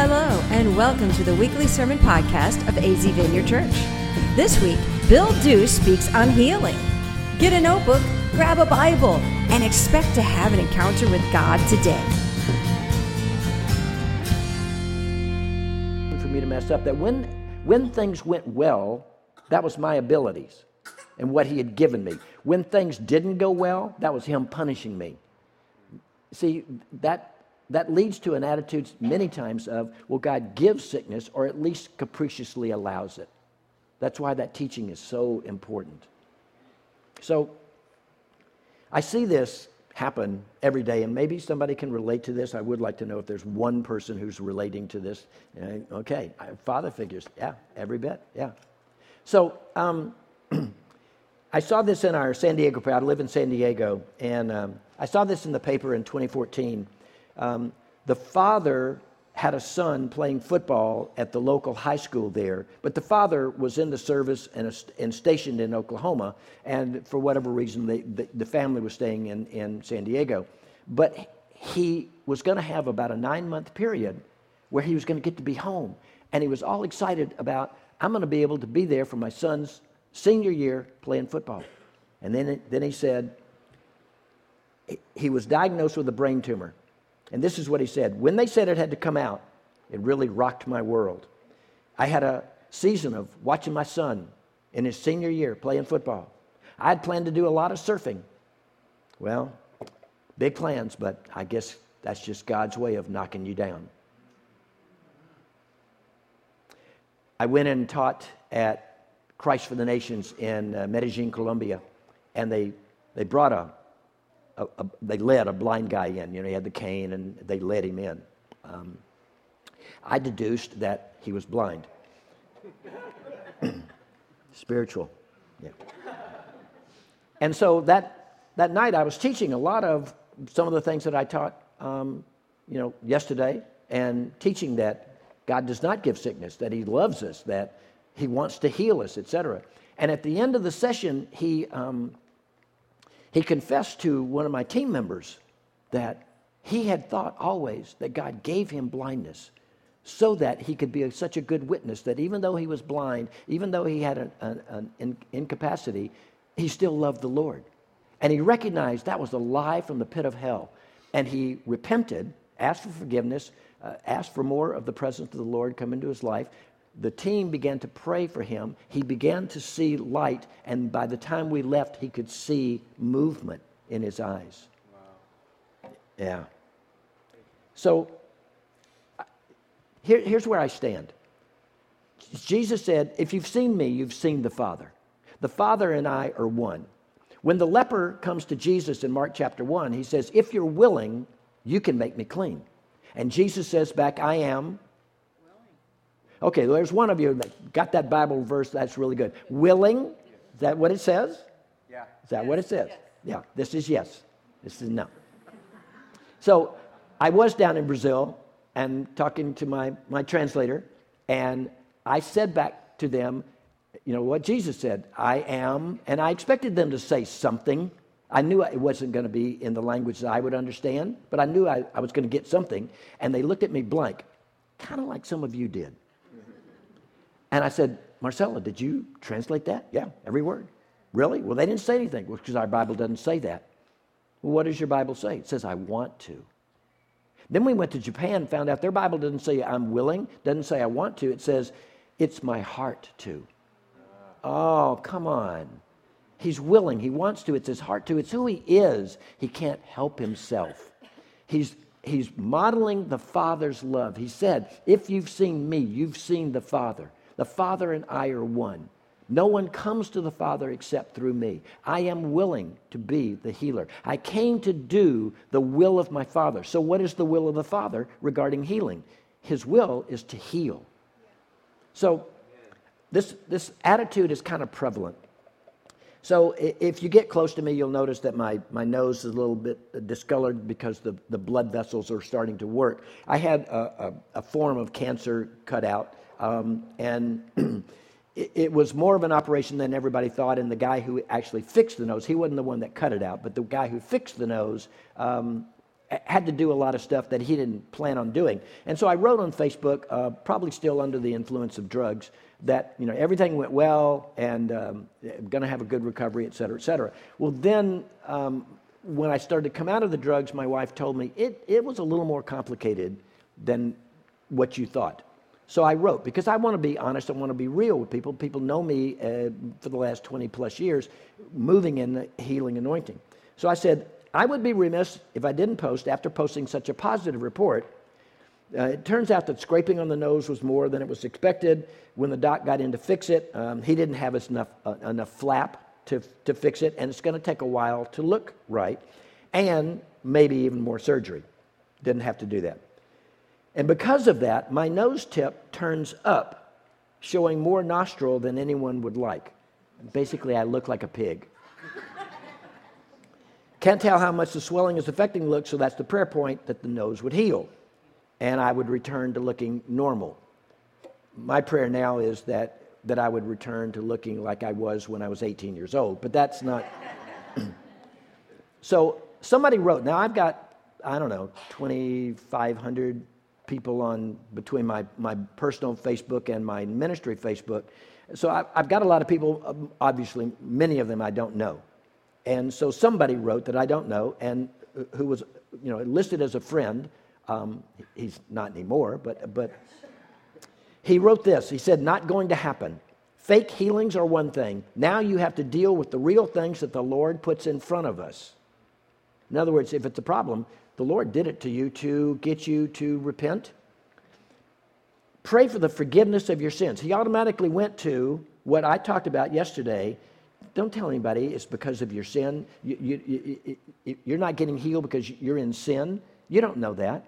Hello, and welcome to the weekly sermon podcast of AZ Vineyard Church. This week, Bill Dew speaks on healing. Get a notebook, grab a Bible, and expect to have an encounter with God today. for me to mess up that when when things went well that was my abilities and what he had given me when things didn't go well that was him punishing me see that that leads to an attitude many times of well god gives sickness or at least capriciously allows it that's why that teaching is so important so I see this happen every day, and maybe somebody can relate to this. I would like to know if there's one person who's relating to this. Uh, Okay, father figures, yeah, every bit, yeah. So um, I saw this in our San Diego paper. I live in San Diego, and um, I saw this in the paper in 2014. Um, the father had a son playing football at the local high school there, but the father was in the service and, and stationed in Oklahoma, and for whatever reason, they, the, the family was staying in, in San Diego. But he was going to have about a nine month period where he was going to get to be home, and he was all excited about, I'm going to be able to be there for my son's senior year playing football. And then, then he said, he was diagnosed with a brain tumor. And this is what he said When they said it had to come out, it really rocked my world. I had a season of watching my son in his senior year playing football. I had planned to do a lot of surfing. Well, big plans, but I guess that's just God's way of knocking you down. I went and taught at Christ for the Nations in uh, Medellin, Colombia, and they, they brought a, a, a, they led a blind guy in. You know, he had the cane, and they led him in. Um, I deduced that he was blind. Spiritual, yeah. And so that that night, I was teaching a lot of some of the things that I taught, um, you know, yesterday, and teaching that God does not give sickness, that He loves us, that He wants to heal us, etc. And at the end of the session, he um, he confessed to one of my team members that he had thought always that God gave him blindness so that he could be a, such a good witness that even though he was blind, even though he had an, an, an in, incapacity, he still loved the Lord. And he recognized that was a lie from the pit of hell. And he repented, asked for forgiveness, uh, asked for more of the presence of the Lord come into his life. The team began to pray for him. He began to see light, and by the time we left, he could see movement in his eyes. Wow. Yeah. So here, here's where I stand. Jesus said, If you've seen me, you've seen the Father. The Father and I are one. When the leper comes to Jesus in Mark chapter 1, he says, If you're willing, you can make me clean. And Jesus says back, I am. Okay, there's one of you that got that Bible verse. That's really good. Willing, is that what it says? Yeah. Is that what it says? Yeah, this is yes. This is no. So I was down in Brazil and talking to my, my translator, and I said back to them, you know, what Jesus said, I am, and I expected them to say something. I knew it wasn't going to be in the language that I would understand, but I knew I, I was going to get something. And they looked at me blank, kind of like some of you did. And I said, Marcella, did you translate that? Yeah, every word. Really? Well, they didn't say anything because our Bible doesn't say that. Well, what does your Bible say? It says, I want to. Then we went to Japan found out their Bible doesn't say I'm willing, doesn't say I want to. It says, it's my heart to. Oh, come on. He's willing. He wants to. It's his heart to. It's who he is. He can't help himself. He's, he's modeling the Father's love. He said, If you've seen me, you've seen the Father. The Father and I are one. No one comes to the Father except through me. I am willing to be the healer. I came to do the will of my Father. So, what is the will of the Father regarding healing? His will is to heal. So, this, this attitude is kind of prevalent. So, if you get close to me, you'll notice that my, my nose is a little bit discolored because the, the blood vessels are starting to work. I had a, a, a form of cancer cut out, um, and it, it was more of an operation than everybody thought. And the guy who actually fixed the nose, he wasn't the one that cut it out, but the guy who fixed the nose um, had to do a lot of stuff that he didn't plan on doing. And so I wrote on Facebook, uh, probably still under the influence of drugs, that you know everything went well and um, going to have a good recovery, et cetera, et cetera. Well, then um, when I started to come out of the drugs, my wife told me it, it was a little more complicated than what you thought. So I wrote because I want to be honest, I want to be real with people. People know me uh, for the last 20 plus years, moving in the healing anointing. So I said, I would be remiss if I didn't post after posting such a positive report uh, it turns out that scraping on the nose was more than it was expected. When the doc got in to fix it, um, he didn't have enough, uh, enough flap to, to fix it, and it's going to take a while to look right, and maybe even more surgery. Didn't have to do that. And because of that, my nose tip turns up, showing more nostril than anyone would like. Basically, I look like a pig. Can't tell how much the swelling is affecting look, so that's the prayer point that the nose would heal and I would return to looking normal. My prayer now is that, that I would return to looking like I was when I was 18 years old, but that's not. so somebody wrote, now I've got, I don't know, 2,500 people on between my, my personal Facebook and my ministry Facebook. So I, have got a lot of people, um, obviously, many of them I don't know. And so somebody wrote that I don't know and uh, who was, you know, listed as a friend um, he's not anymore, but, but he wrote this. He said, Not going to happen. Fake healings are one thing. Now you have to deal with the real things that the Lord puts in front of us. In other words, if it's a problem, the Lord did it to you to get you to repent. Pray for the forgiveness of your sins. He automatically went to what I talked about yesterday. Don't tell anybody it's because of your sin. You, you, you, you're not getting healed because you're in sin. You don't know that.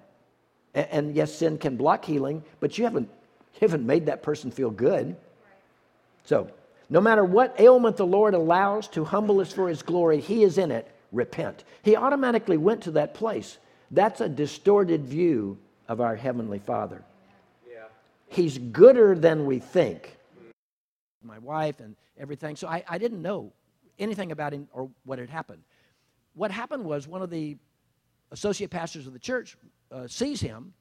And, yes, sin can block healing, but you haven't, you haven't made that person feel good. So, no matter what ailment the Lord allows to humble us for his glory, he is in it. Repent. He automatically went to that place. That's a distorted view of our Heavenly Father. Yeah. He's gooder than we think. My wife and everything. So I, I didn't know anything about him or what had happened. What happened was one of the associate pastors of the church uh, sees him,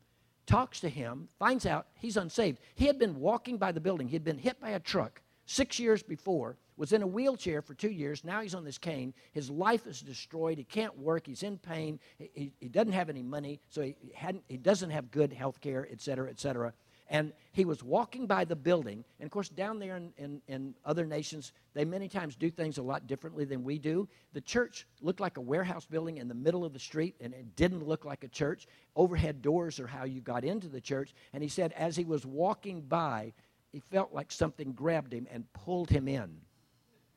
talks to him, finds out he's unsaved. He had been walking by the building, he had been hit by a truck six years before, was in a wheelchair for two years. Now he's on this cane. His life is destroyed. He can't work. He's in pain. He, he doesn't have any money, so he, hadn't, he doesn't have good health care, et cetera, et cetera. And he was walking by the building. And of course, down there in, in, in, other nations, they many times do things a lot differently than we do. The church looked like a warehouse building in the middle of the street, and it didn't look like a church. Overhead doors are how you got into the church. And he said, as he was walking by, he felt like something grabbed him and pulled him in.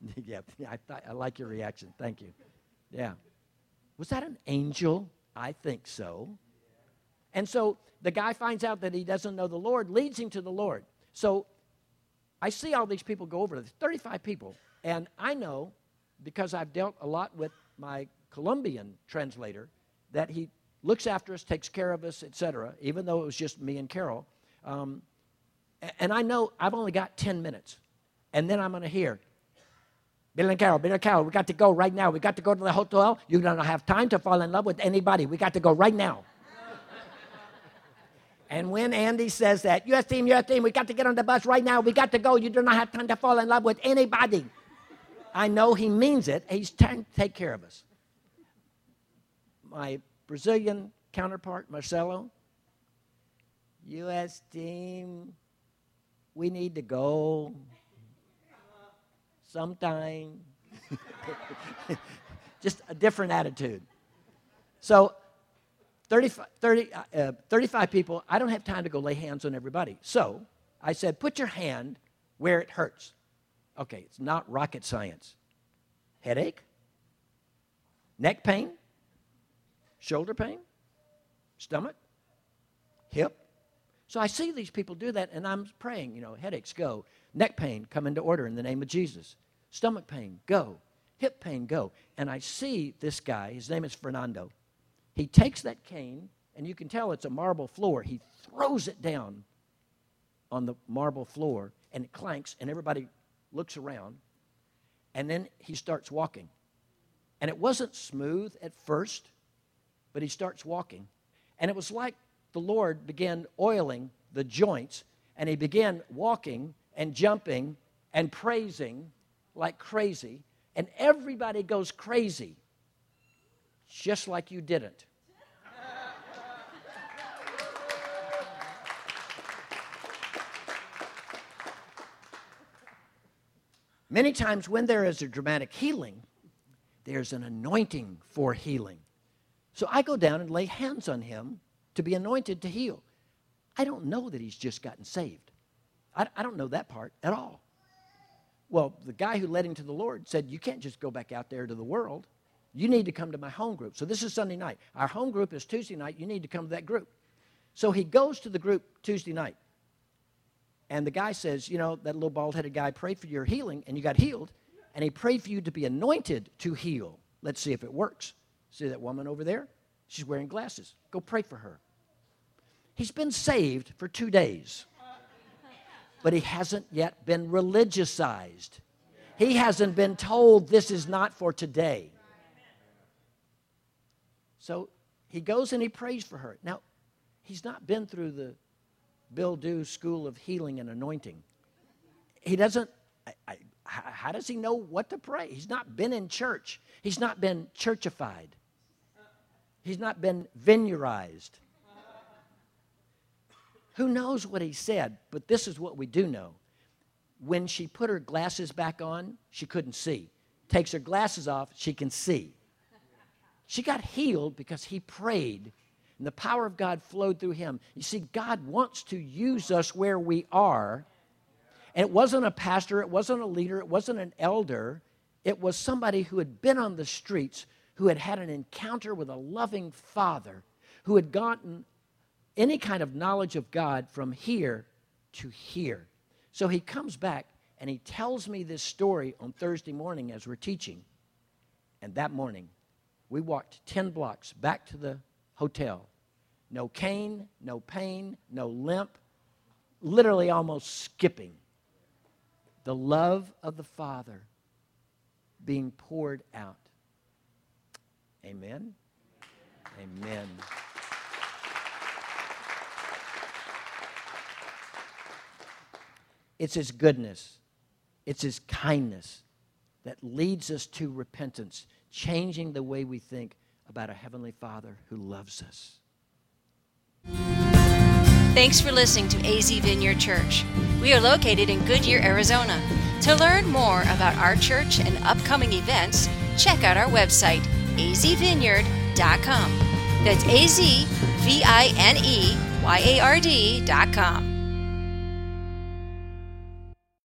yeah, I, th- I like your reaction. Thank you. Yeah. Was that an angel? I think so. And so the guy finds out that he doesn't know the Lord, leads him to the Lord. So I see all these people go over. There's 35 people. And I know, because I've dealt a lot with my Colombian translator, that he looks after us, takes care of us, etc., even though it was just me and Carol. Um, and I know I've only got 10 minutes. And then I'm going to hear, Bill and Carol, Bill and Carol, we got to go right now. We got to go to the hotel. You don't have time to fall in love with anybody. We got to go right now. And when Andy says that, US team, US team, we got to get on the bus right now. We got to go. You do not have time to fall in love with anybody. I know he means it. He's trying to take care of us. My Brazilian counterpart, Marcelo, US team, we need to go sometime. Just a different attitude. So 30, 30, uh, 35 people, I don't have time to go lay hands on everybody. So I said, put your hand where it hurts. Okay, it's not rocket science. Headache? Neck pain? Shoulder pain? Stomach? Hip? So I see these people do that, and I'm praying, you know, headaches go. Neck pain, come into order in the name of Jesus. Stomach pain, go. Hip pain, go. And I see this guy, his name is Fernando. He takes that cane, and you can tell it's a marble floor. He throws it down on the marble floor, and it clanks, and everybody looks around. And then he starts walking. And it wasn't smooth at first, but he starts walking. And it was like the Lord began oiling the joints, and he began walking and jumping and praising like crazy. And everybody goes crazy, just like you didn't. Many times, when there is a dramatic healing, there's an anointing for healing. So I go down and lay hands on him to be anointed to heal. I don't know that he's just gotten saved. I, I don't know that part at all. Well, the guy who led him to the Lord said, You can't just go back out there to the world. You need to come to my home group. So this is Sunday night. Our home group is Tuesday night. You need to come to that group. So he goes to the group Tuesday night. And the guy says, You know, that little bald headed guy prayed for your healing and you got healed. And he prayed for you to be anointed to heal. Let's see if it works. See that woman over there? She's wearing glasses. Go pray for her. He's been saved for two days, but he hasn't yet been religiousized. He hasn't been told this is not for today. So he goes and he prays for her. Now, he's not been through the Bill Dew School of Healing and Anointing. He doesn't, I, I, how does he know what to pray? He's not been in church, he's not been churchified, he's not been vineyardized. Who knows what he said, but this is what we do know. When she put her glasses back on, she couldn't see. Takes her glasses off, she can see. She got healed because he prayed and the power of God flowed through him. You see, God wants to use us where we are. And it wasn't a pastor, it wasn't a leader, it wasn't an elder. It was somebody who had been on the streets, who had had an encounter with a loving father, who had gotten any kind of knowledge of God from here to here. So he comes back and he tells me this story on Thursday morning as we're teaching. And that morning, we walked 10 blocks back to the hotel no cane, no pain, no limp, literally almost skipping. The love of the Father being poured out. Amen. Amen. It's His goodness, it's His kindness that leads us to repentance, changing the way we think about a Heavenly Father who loves us. Thanks for listening to AZ Vineyard Church. We are located in Goodyear, Arizona. To learn more about our church and upcoming events, check out our website, azvineyard.com. That's A Z V I N E Y A R D.com.